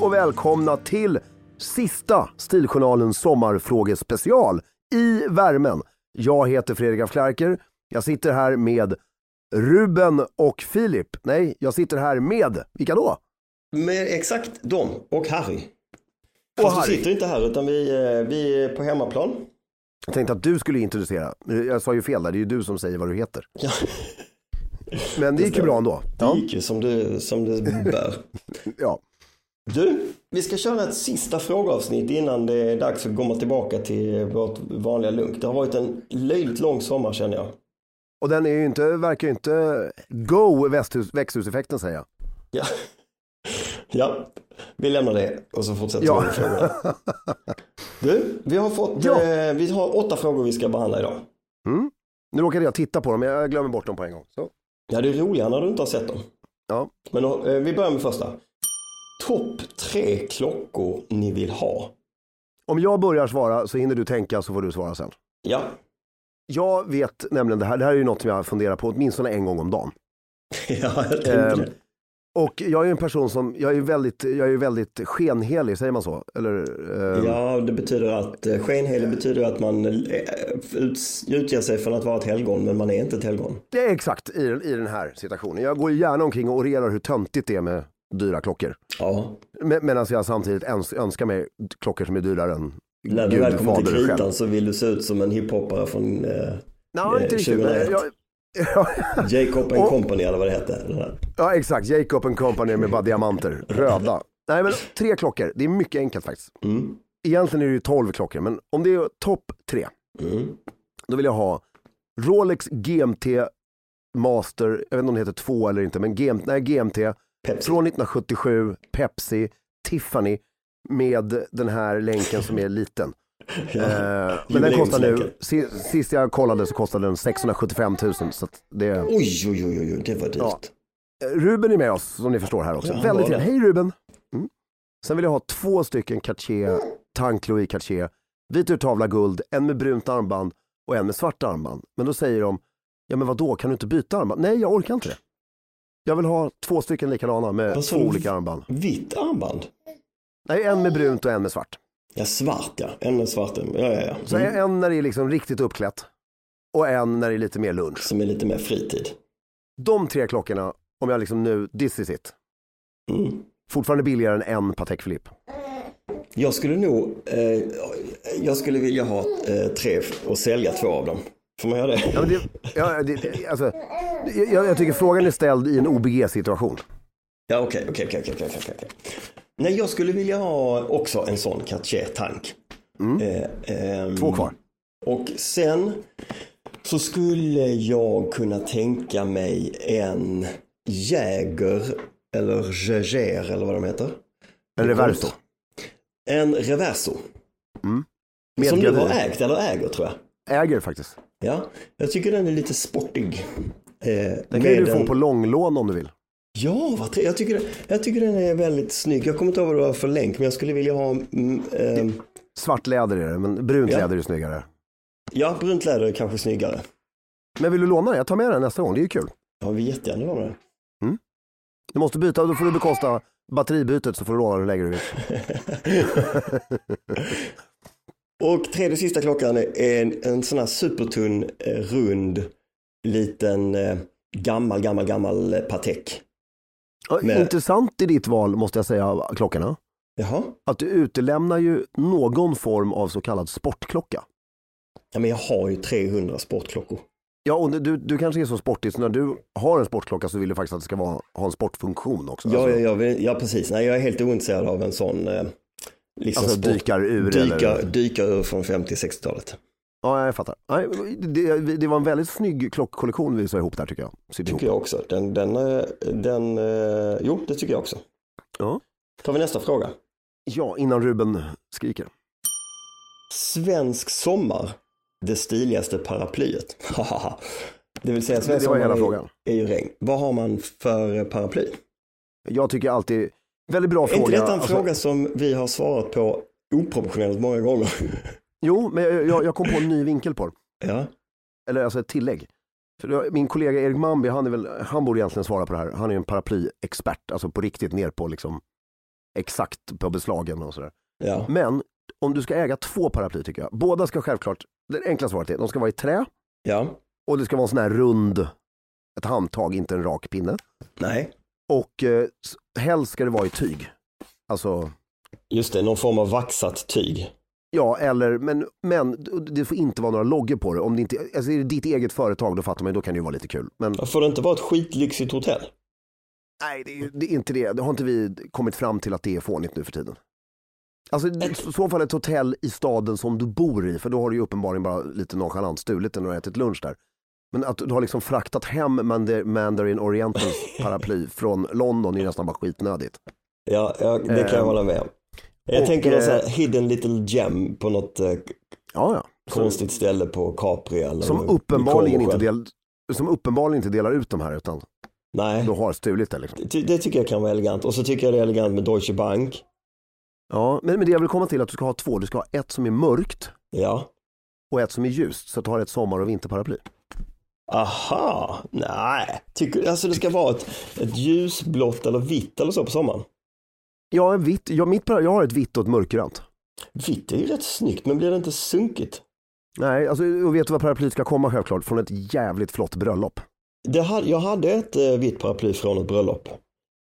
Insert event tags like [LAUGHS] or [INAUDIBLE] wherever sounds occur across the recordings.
Och välkomna till sista Stiljournalens sommarfrågespecial i värmen. Jag heter Fredrik af Klerker. Jag sitter här med Ruben och Filip. Nej, jag sitter här med, vilka då? Med exakt dem och Harry. Och Fast Harry. vi sitter inte här utan vi, eh, vi är på hemmaplan. Jag tänkte att du skulle introducera. Jag sa ju fel där, det är ju du som säger vad du heter. Ja, Men det gick ju bra ändå. det gick ju som det, som det [LAUGHS] bör. ja. Du, vi ska köra ett sista frågeavsnitt innan det är dags att komma tillbaka till vårt vanliga lunk. Det har varit en löjligt lång sommar känner jag. Och den är ju inte, verkar ju inte go växthus, växthuseffekten säger jag. Ja. ja, vi lämnar det och så fortsätter Ja. vi med frågorna. [LAUGHS] Du, vi har fått, Ja. eh, vi har åtta frågor vi ska behandla idag. Mm. Nu råkade jag titta på dem, men jag glömmer bort dem på en gång. Så. Ja, det är roligare när du inte har sett dem. Ja. Men eh, vi börjar med första. Topp tre klockor ni vill ha. Om jag börjar svara så hinner du tänka så får du svara sen. Ja, Jag vet nämligen det här, det här är ju något som jag funderar på åtminstone en gång om dagen. [LAUGHS] ja jag tänkte Ehm, det. Och jag är en person som, jag är väldigt, jag är väldigt skenhelig, säger man så? Eller, ehm, Ja, det betyder att eh, skenhelig betyder att man eh, ut, utger sig för att vara ett helgon, men man är inte ett helgon. Det är exakt i, i den här situationen. Jag går gärna omkring och orerar hur töntigt det är med dyra klockor. Ja, Men- Medan jag samtidigt öns- önskar mig klockor som är dyrare än när du väl kommer till fader själv. kritan så vill du se ut som en hiphoppare från eh, Nej, eh, inte riktigt. 2001. Jag, jag, [LAUGHS] Jacob and Och- Company eller vad det hette. ja, exakt. Jacob and Company med bara diamanter, röda. Nej, men tre klockor. Det är mycket enkelt faktiskt. Mm. Egentligen är det ju tolv klockor, men om det är topp tre, Mm. då vill jag ha Rolex GMT Master, jag vet inte om det heter två eller inte, men GMT, nej, GMT Pepsi. från 1977, Pepsi, Tiffany med den här länken som är liten. [LAUGHS] Ja. Eh, men den kostar nu, sist jag kollade så kostade den 675 000. Så det, Oj, oj, oj, oj, det var dyrt. Ja. Ruben är med oss som ni förstår här också. Ja, Väldigt trevligt. Hej Ruben! Mm. Sen vill jag ha två stycken Cartier, Tank Louis Cartier, vit urtavla guld, en med brunt armband och en med svart armband. Men då säger de, ja men vad då kan du inte byta armband? Nej, jag orkar inte det. Jag vill ha två stycken likadana med sa två olika armband. Vitt armband? Nej, en med brunt och en med svart. Ja, svart ja. En med svart. Ja, ja, ja. Så Mm. en när det är liksom riktigt uppklätt och en när det är lite mer lunch. Som är lite mer fritid. De tre klockorna Om jag liksom nu, this is it. Mm. Fortfarande billigare än en Patek Philippe. Jag skulle nog, eh, jag skulle vilja ha eh, tre och sälja två av dem. Får man göra det? Ja, det, ja, det, det- alltså, jag, jag tycker frågan är ställd i en OBG-situation. Ja, okej, okej, okej, okej, okej, okej. Nej, jag skulle vilja ha också en sån Cartier-tank. Eh, ehm, Två kvar. Och sen så skulle jag kunna tänka mig en Jäger eller Jaeger eller vad de heter. En Reverso. En Reverso. Med Som du har ägt eller äger tror jag. Äger faktiskt. Ja, jag tycker den är lite sportig. Eh, Den kan du få en- på långlån om du vill. Ja, vad jag, tycker, jag tycker den är väldigt snygg. Jag kommer inte ihåg vad det var för länk, men jag skulle vilja ha... Mm, ehm, Svart läder är det, men brunt Ja. läder är snyggare. ja, brunt läder är kanske snyggare. Men vill du låna den? Jag tar med den nästa gång, det är ju kul. Ja, vi jättegärna ha det. Du måste byta, då får du bekosta batteribytet så får du låna den hur länge du vill. [LAUGHS] Och tredje och sista klockan är en, en sån här supertunn, eh, rund, liten, eh, gammal, gammal, gammal eh, Patek. Ja, Med- Intressant i ditt val måste jag säga, klockorna. Jaha. Att du utelämnar ju någon form av så kallad sportklocka. Ja, men jag har ju 300 sportklockor. Ja, och du, du kanske är så sportig så när du har en sportklocka så vill du faktiskt att det ska vara, ha en sportfunktion också. Ja, alltså, ja, ja, ja, precis. Nej, jag är helt ointresserad av en sån eh, liksom alltså sport. dykarur Dyka, eller... dyka ur från 50-60-talet. Ja, jag fattar. Nej, det, det var en väldigt snygg klockkollektion vi sa ihop där tycker jag. Ihop. Tycker jag också. Den, den, eh, den, eh, jo, det tycker jag också. Ja. Tar vi nästa fråga. ja, innan Ruben skriker. Svensk sommar, det stiligaste paraplyet. det vill säga, svensk Det var sommar hela är, frågan. är ju regn. Vad har man för paraply? Jag tycker alltid, väldigt bra Är fråga. inte detta en Alltså, fråga som vi har svarat på oproportionerligt många gånger? [LAUGHS] Jo, men jag, jag, jag kom på en ny vinkel på det. ja, Eller alltså ett tillägg. För min kollega Erik Mambi, han, är väl, han borde egentligen svara på det här. Han är en paraplyexpert, alltså på riktigt ner på liksom exakt på beslagen och sådär. ja, Men om du ska äga två paraply tycker jag, båda ska självklart, det enkla svaret är, de ska vara i trä ja, och det ska vara en sån här rund, ett handtag, inte en rak pinne. nej. Och eh, helst ska det vara i tyg. Alltså, Just det, någon form av vaxat tyg. ja, eller, men, men det får inte vara några loggor på det. Om det inte, alltså är det ditt eget företag, då fattar man, då kan det ju vara lite kul. Men Får det inte vara ett skitlyxigt hotell? Nej, det är, ju- det är inte det. Det har inte vi kommit fram till att det är fånigt nu för tiden. Alltså i så fall ett hotell i staden som du bor i, för då har du ju uppenbarligen bara lite nonchalant stulit den och ätit lunch där. Men att du har liksom fraktat hem Mand- Mandarin Orientals [LAUGHS] paraply från London är nästan bara skitnödigt. Ja, ja det kan jag Ehm, hålla med om. Jag och, tänker någon sån här eh, hidden little gem på något eh, Ja, konstigt ställe på Capri eller som, uppenbarligen inte del, som uppenbarligen inte delar ut de här utan Nej, du har stulit det liksom. det, det tycker jag kan vara elegant. Och så tycker jag det är elegant med Deutsche Bank. Ja, men, men det jag vill komma till är att du ska ha två. Du ska ha ett som är mörkt Ja. och ett som är ljust. Så att du har ett sommar och vinterparaply. Aha, nej. Tycker, alltså det ska vara ett, ett ljusblått eller vitt eller så på sommaren. Ja, vitt. Jag, mitt, jag har ett vitt och ett mörkgrönt. Vitt är ju rätt snyggt, men blir det inte sunkigt? Nej, alltså, och vet du vad paraplyet ska komma självklart? Från ett jävligt flott bröllop. Det hade, jag hade ett eh, vitt paraply från ett bröllop,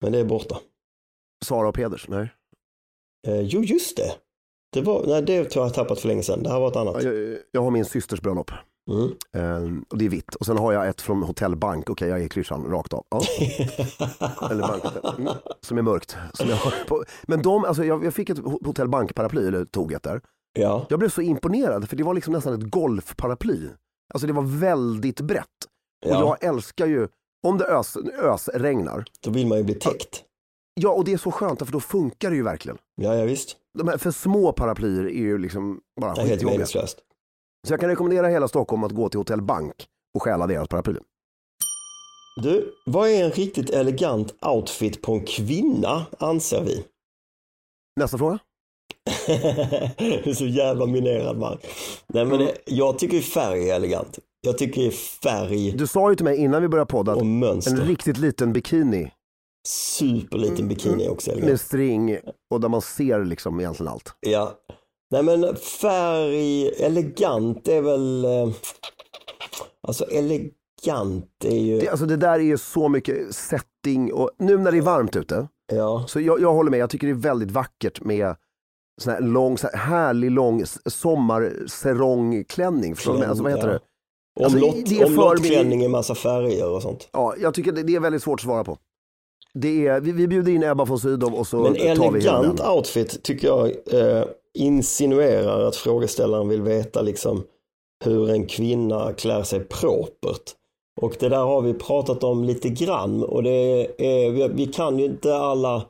men det är borta. Sara och Peders, nej. Eh, jo, just det. Det var, nej, det tror jag har tappat för länge sedan. Det här var ett annat. Jag, jag har min systers bröllop. Mm. Eh, och det är vitt. Och sen har jag ett från Hotell Bank. Okej, jag är klyschan rakt av. Ja. [LAUGHS] Eller bankhotell. Mm. Som är mörkt. Som jag har på. Men de, alltså jag, jag fick ett Ho- Hotell Bank-paraply, eller tog ett där. ja, Jag blev så imponerad för det var liksom nästan ett golfparaply. Alltså det var väldigt brett. Och ja. jag älskar ju, om det ös, ösregnar, då vill man ju bli täckt. ja och det är så skönt för då funkar det ju verkligen. Ja, ja visst. De här för små paraplyer är ju liksom bara är helt skitjobbiga. meningslöst. Så jag kan rekommendera hela Stockholm att gå till Hotell Bank och stjäla deras paraply. Du, vad är en riktigt elegant outfit på en kvinna, anser vi? Nästa fråga. [LAUGHS] du är så jävla minerad man. Nej men det, jag tycker färg är elegant. Jag tycker färg Du sa ju till mig innan vi började podda att en riktigt liten bikini Superliten bikini är också elegant. med string och där man ser liksom egentligen allt. Ja. Nej men färg, elegant är väl, eh, alltså elegant elegant är ju... Det, alltså det där är ju så mycket setting och nu när det är varmt ute, Ja. så jag, jag håller med, jag tycker det är väldigt vackert med sån här lång, sån här härlig lång sommarserongklänning. Alltså vad heter Ja. det? Om, Alltså, det är om för lottklänning i massa färger och sånt. Ja, jag tycker det, det är väldigt svårt att svara på. Det är, vi, vi bjuder in Ebba von Sydow och så Men tar vi hela elegant den. outfit tycker jag eh, insinuerar att frågeställaren vill veta liksom hur en kvinna klär sig propert. Och det där har vi pratat om lite grann och det är, vi, kan ju inte alla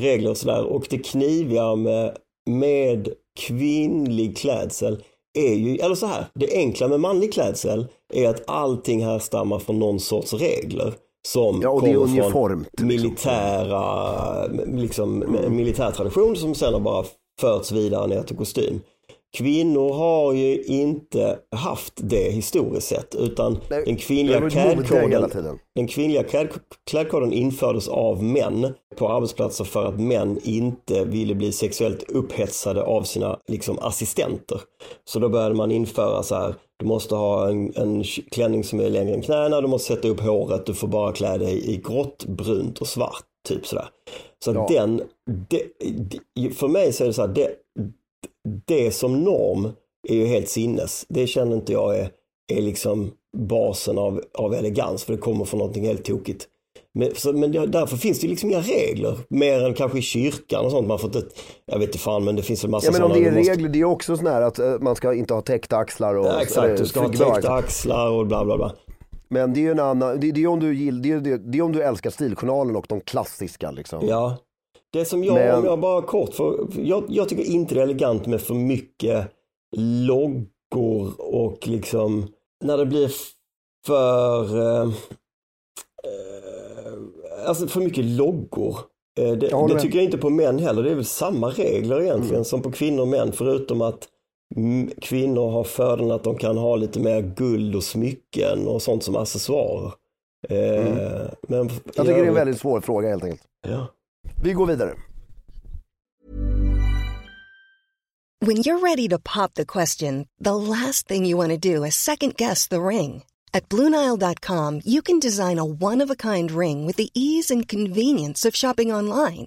regler och sådär och det kniviga med, med kvinnlig klädsel är ju, eller så här, det enkla med manlig klädsel är att allting härstammar från någon sorts regler. Som Ja, kommer från liksom. militära, liksom, Mm. en militär tradition som sen har bara förts vidare ner till kostym. Kvinnor har ju inte haft det historiskt sett utan Nej, den kvinnliga klädkoden den kvinnliga kläd, klädkoden infördes av män på arbetsplatser för att män inte ville bli sexuellt upphetsade av sina liksom, assistenter. Så då började man införa så här, du måste ha en, en klänning som är längre än knäna, du måste sätta upp håret, du får bara klä dig i grått, brunt och svart. Typ sådär. Så Ja. den, det, för mig så är det så här, det, det som norm är ju helt sinnes. Det känner inte jag är, är liksom basen av, av elegans för det kommer från någonting helt tokigt. Men, så, men därför finns det liksom inga regler, mer än kanske i kyrkan och sånt. Man får inte, jag vet inte fan men det finns en massa Ja men om det är måste- regler, det är också sån här att eh, man ska inte ha täckta axlar och Ja, exakt, du ska ha täckta axlar och bla bla bla. Men det är ju en annan, det, det är om du gill, det, det, det är om du älskar stiljournalen och de klassiska liksom. Ja. Det som jag, Men- om jag bara kort, för jag, jag tycker inte det är elegant med för mycket loggor och liksom när det blir för eh, eh, alltså för mycket loggor. Eh, det det tycker jag inte på män heller. Det är väl samma regler egentligen Mm. som på kvinnor och män förutom att kvinnor har fördelen att de kan ha lite mer guld och smycken och sånt som accessoarer. Eh, men Mm. Jag tycker det är en väldigt svår fråga helt enkelt. Ja. Vi går vidare. When you're ready to pop the question, the last thing you want to do is second guess the ring. At Bluenile.com, you can design a one of a kind ring with the ease and convenience of shopping online.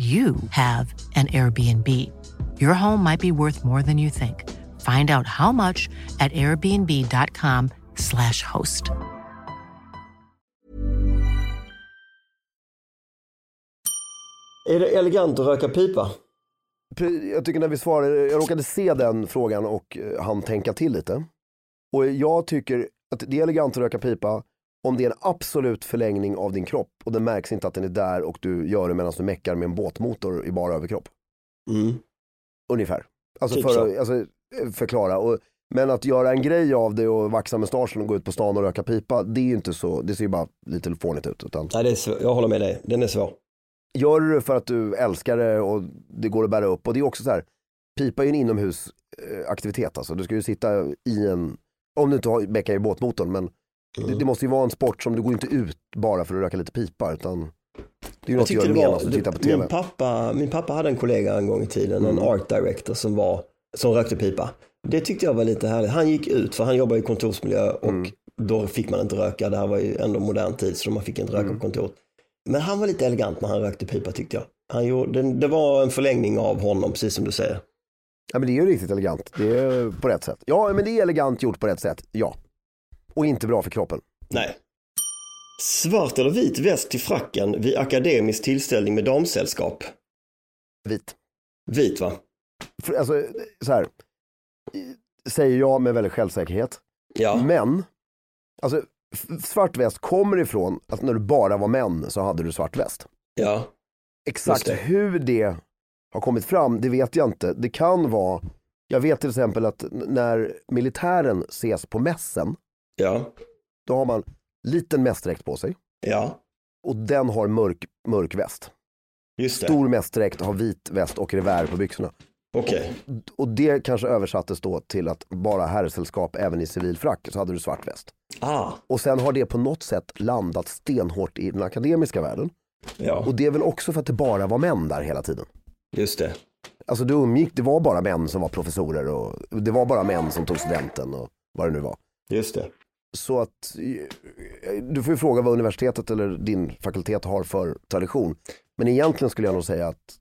you have an Airbnb. Your home might be worth more than you think. Find out how much at airbnb.com/slash host. Är det elegant att röka pipa? Jag tycker när vi svarar, jag råkade se den frågan och eh, han tänka till lite. Och jag tycker att det är elegant att röka pipa om det är en absolut förlängning av din kropp och det märks inte att den är där och du gör det medan du meckar med en båtmotor i bara överkropp. Mm. Ungefär. Alltså Typ för alltså, förklara. Och, men att göra en grej av det och vaxa mustaschen och gå ut på stan och röka pipa, det är ju inte så, det ser ju bara lite fånigt ut. Utan Nej, det är svår. jag håller med dig. Den är svår. gör du det för att du älskar det och det går att bära upp. Och det är också så här, pipa är ju en inomhusaktivitet alltså. Du ska ju sitta i en, om du inte har meckar i båtmotorn, men det, det måste ju vara en sport som du går inte ut bara för att röka lite pipa, utan det är ju något du gör medan du tittar på tv. min, pappa, min pappa hade en kollega en gång i tiden, en art director som, var, som rökte pipa. Det tyckte jag var lite härligt. Han gick ut, för han jobbar i kontorsmiljö och då fick man inte röka. Det här var ju ändå modern tid så man fick inte röka på kontoret. Men han var lite elegant när han rökte pipa tyckte jag. Han gjorde, det, det var en förlängning av honom, precis som du säger. Ja men det är ju riktigt elegant, det är på rätt sätt. Ja men det är elegant gjort på rätt sätt, ja. Och inte bra för kroppen. Nej. Svart eller vit väst till fracken vid akademisk tillställning med damsällskap. Vit. Vit va? För, alltså så här. säger jag med väldigt självsäkerhet. Ja. Men, alltså svart väst kommer ifrån att när du bara var män så hade du svart väst. ja. Exakt det. hur det har kommit fram, det vet jag inte. Det kan vara, jag vet till exempel att när militären ses på mässen, Ja. då har man liten mässdräkt på sig Ja. och den har mörk, mörk väst. Just det. Stor mässdräkt har vit väst och revär på byxorna. Okej. Och det kanske översattes då till att bara herrsällskap även i civil frack så hade du svart väst. Ah. Och sen har det på något sätt landat stenhårt i den akademiska världen. Ja. Och det är väl också för att det bara var män där hela tiden. Just det. Alltså det umgick, det var bara män som var professorer och det var bara män som tog studenten och vad det nu var. Just det. Så att eh, du får ju fråga vad universitetet eller din fakultet har för tradition. Men egentligen skulle jag nog säga att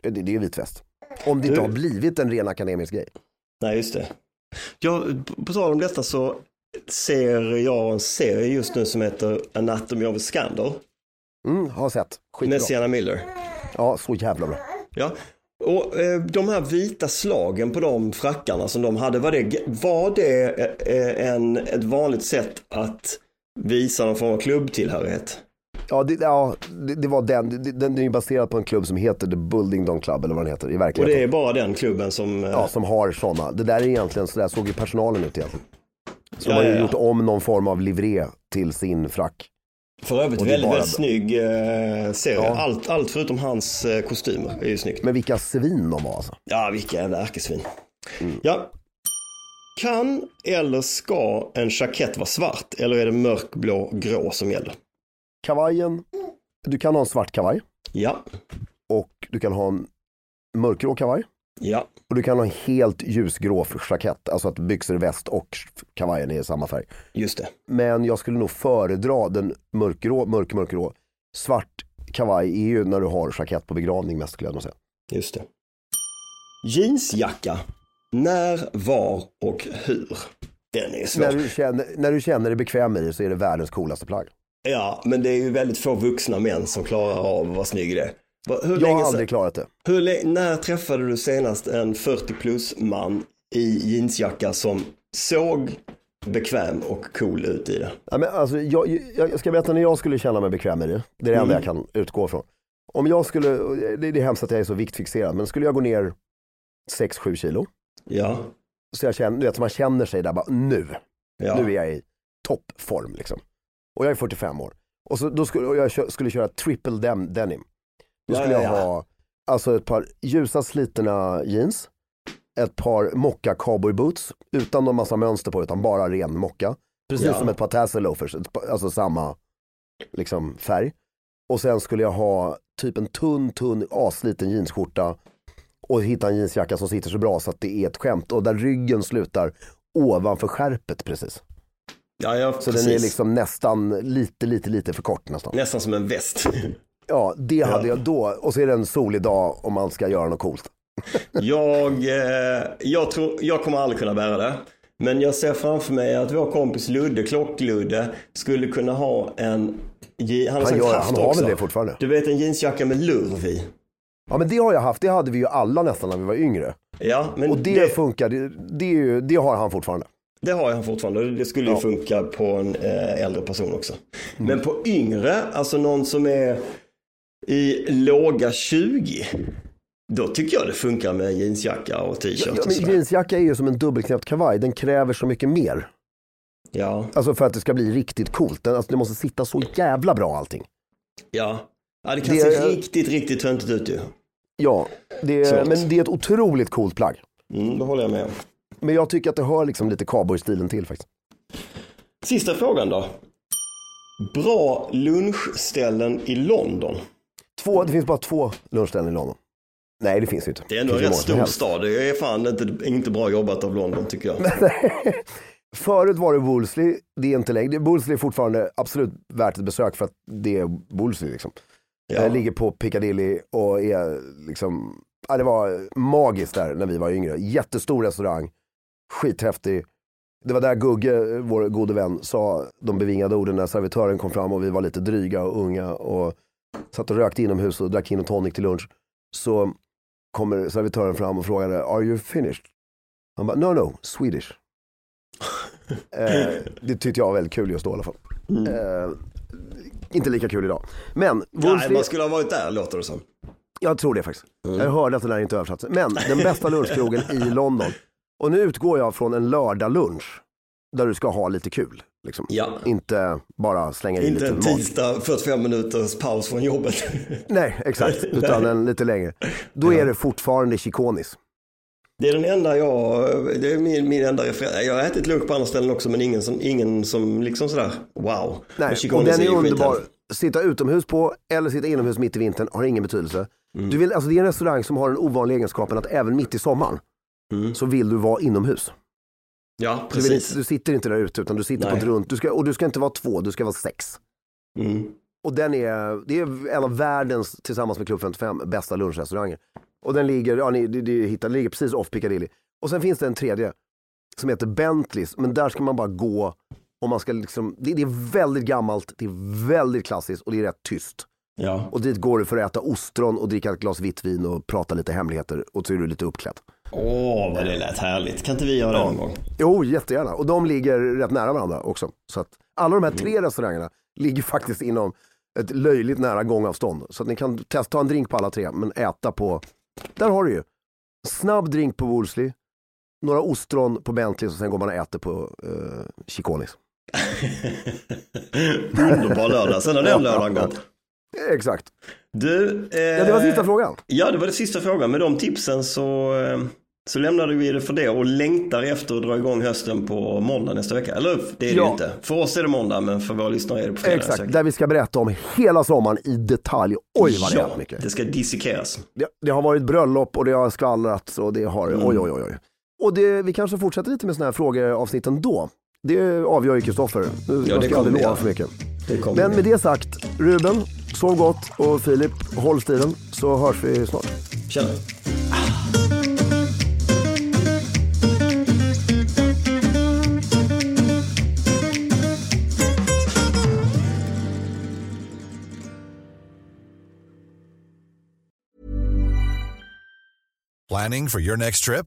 det, det är vit väst. Om det inte Du- har blivit en ren akademisk grej. Nej, just det. Ja, på- på tal om detta så ser jag en serie just nu som heter Anatomy of a Scandal Mm, har sett. Skitbra. med Sienna Miller. Ja, så jävla bra. Ja. Och eh, de här vita slagen på de frackarna som de hade, var det, var det eh, en, ett vanligt sätt att visa någon form av klubbtillhörighet? Ja, det, ja, det, det var den. Den, är ju baserad på en klubb som heter The Buildingdon Club eller vad den heter i Och verkligheten. det är bara den klubben som... eh, Ja, som har sådana. Det där är egentligen, så där såg ju personalen ut egentligen. Så Ja, de har ju ja, ja. gjort om någon form av livré till sin frack. För övrigt väldigt, väldigt snygg eh, serie. Ja. Allt, allt förutom hans eh, kostymer är ju snyggt. Men vilka svin de var alltså. Ja, vilka jävla ärkesvin. Ja. Kan eller ska en jackett vara svart eller är det mörkblå grå som gäller? Kavajen, du kan ha en svart kavaj Ja, och du kan ha en mörkgrå kavaj. Ja, Och du kan ha en helt ljusgrå jackett, alltså att byxor, väst och kavajen är i samma färg. just det. Men jag skulle nog föredra den mörkgrå, mörk, mörkgrå. Svart kavaj är ju när du har jackett på begravning mest skulle jag nog säga. Just det. Jeansjacka. När, var och hur? Den är svår. När du, känner, när du känner dig bekväm i det så är det världens coolaste plagg. Ja, men det är ju väldigt få vuxna män som klarar av att vara snygg i det. Va- Hur Jag länge har aldrig klarat det. Hur när träffade du senast en 40 plus man i jeansjacka som såg bekväm och cool ut i det? Ja, men alltså, jag, jag, ska berätta när jag skulle känna mig bekväm i det. Det är det enda jag kan utgå från. Om jag skulle, det, är hemskt att jag är så viktfixerad, men skulle jag gå ner 6-7 kilo, Ja, så jag känner, du vet, man känner sig där bara nu, ja. nu är jag i toppform liksom. Och jag är 45 år. Och, så, då skulle, och jag skulle köra triple dem, denim. Då skulle ja, jag ja. ha alltså ett par ljusa slitna jeans, ett par mocka cowboy boots utan någon massa mönster på utan bara ren mocka. Precis som ett par tassel loafers, alltså samma liksom, färg. Och sen skulle jag ha typ en tunn, tunn, asliten jeansskjorta och hitta en jeansjacka som sitter så bra så att det är ett skämt och där ryggen slutar ovanför skärpet precis. ja, ja Så precis. den är liksom nästan lite, lite, lite för kort nästan. Nästan som en väst. [LAUGHS] Ja, det hade jag då. Och så är det en solig dag om man ska göra något coolt. jag, eh, jag, tror, jag kommer aldrig kunna bära det. Men jag ser framför mig att vår kompis Ludde, Klockludde, skulle kunna ha en... Han har, Han, gör, haft han har också. väl det fortfarande? Du vet en jeansjacka med lurv i. Ja men det har jag haft, det hade vi ju alla nästan när vi var yngre. Ja, men Och det, det, funkar, det, det, är ju, det har han fortfarande. det har jag fortfarande. Det skulle ju Ja. funka på en eh, äldre person också. Mm. Men på yngre, alltså någon som är i låga 20. Då tycker jag det funkar med jeansjacka och t-shirt. Ja, jeansjacka är ju som en dubbelknäppt kavaj, den kräver så mycket mer. Ja, Alltså för att det ska bli riktigt coolt. Alltså det måste sitta så jävla bra allting. ja. ja det kan Det- se riktigt, riktigt töntigt ut ju. Ja, det, Förlåt. men det är ett otroligt coolt plagg. Mm, det håller jag med om. Men jag tycker att det hör liksom lite cowboystilen till faktiskt. Sista frågan då. Bra lunchställen i London. Två, det finns bara två lunchställen i London. Nej det finns ju inte. Det är ändå en rätt stor stad. Det är fan inte, inte bra jobbat av London tycker jag. [LAUGHS] Förut var det Wolseley, det är inte längre. Wolseley är fortfarande absolut värt ett besök för att det är Wolseley liksom. Ja. Eh, ligger på Piccadilly och är liksom, ja, det var magiskt där när vi var yngre. Jättestor restaurang, skithäftig. Det var där Gugge, vår gode vän, sa de bevingade orden när servitören kom fram och vi var lite dryga och unga och satt och rökte inomhus och drack gin och tonic till lunch. Så kommer servitören fram och frågade, are you finished? Han bara, no no, Swedish. [LAUGHS] eh, det tyckte jag var väldigt kul just då i alla fall. Eh, inte lika kul idag. Men, Nej, Wolseley, man skulle ha varit där låter det som. jag tror det faktiskt. Jag hörde att den där inte översatt sig. Men den bästa lunchkrogen i [LAUGHS] London. Och nu utgår jag från en lördagslunch. Där du ska ha lite kul. Liksom. Ja. Inte bara slänga in Inte en mat. tisdag 45 minuters paus från jobbet. [LAUGHS] Nej, exakt. [LAUGHS] Utan en lite längre. Då är det fortfarande chikonis. Det är den enda jag, det är min, min enda referens. Jag har ätit lunch på andra ställen också men ingen som, ingen som liksom sådär wow. Nej, och den är ju underbar. Sitta utomhus på eller sitta inomhus mitt i vintern har ingen betydelse. Du vill, alltså det är en restaurang som har den ovanliga egenskapen att även mitt i sommaren så vill du vara inomhus. Ja, Du, precis. inte- du sitter inte där ute utan du sitter på Nej. ett runt. Du ska, och du ska inte vara två, du ska vara sex. Mm. Och den är, det är en av världens, tillsammans med Klubb 55, bästa lunchrestauranger. Och den ligger, ja ni, ni, hittar, ligger precis off Piccadilly. Och sen finns det en tredje som heter Bentleys, men där ska man bara gå och man ska liksom, det, det är väldigt gammalt, det är väldigt klassiskt och det är rätt tyst. Ja. Och dit går du för att äta ostron och dricka ett glas vitt vin och prata lite hemligheter och så är du lite uppklädd. Åh, vad det lät härligt. Kan inte vi göra det någon gång? Jo, jättegärna. Och de ligger rätt nära varandra också. Så att alla de här tre restaurangerna ligger faktiskt inom ett löjligt nära gångavstånd. Så att ni kan testa ta en drink på alla tre, men äta på, där har du ju. Snabb drink på Wolseley, några ostron på Bentley och sen går man och äter på uh, Chiconis. [LAUGHS] Underbar lördag. Sen har den lördagen gått. Exakt. Du, eh, Ja, det var sista frågan. Ja, det var det sista frågan. Med de tipsen så, eh, så lämnade vi det för det och längtar efter att dra igång hösten på måndag nästa vecka. Eller det är det Ja. inte. För oss är det måndag, men för våra lyssnare är det på fredag. nästa Exakt, vecka. där vi ska berätta om hela sommaren i detalj. Oj vad det ja, är mycket. det ska dissekeras. Det, det har varit bröllop och det har skvallrats och det har, Mm. oj oj oj. oj. Och det, vi kanske fortsätter lite med sådana här frågeavsnitt ändå. Det avgör ju Kristoffer. Nu Ja, jag ska aldrig kommer vi lova för mycket. Men med det sagt, Ruben, sov gott och Filip, håll stilen så hörs vi snart. Tjena. Planning for your next trip?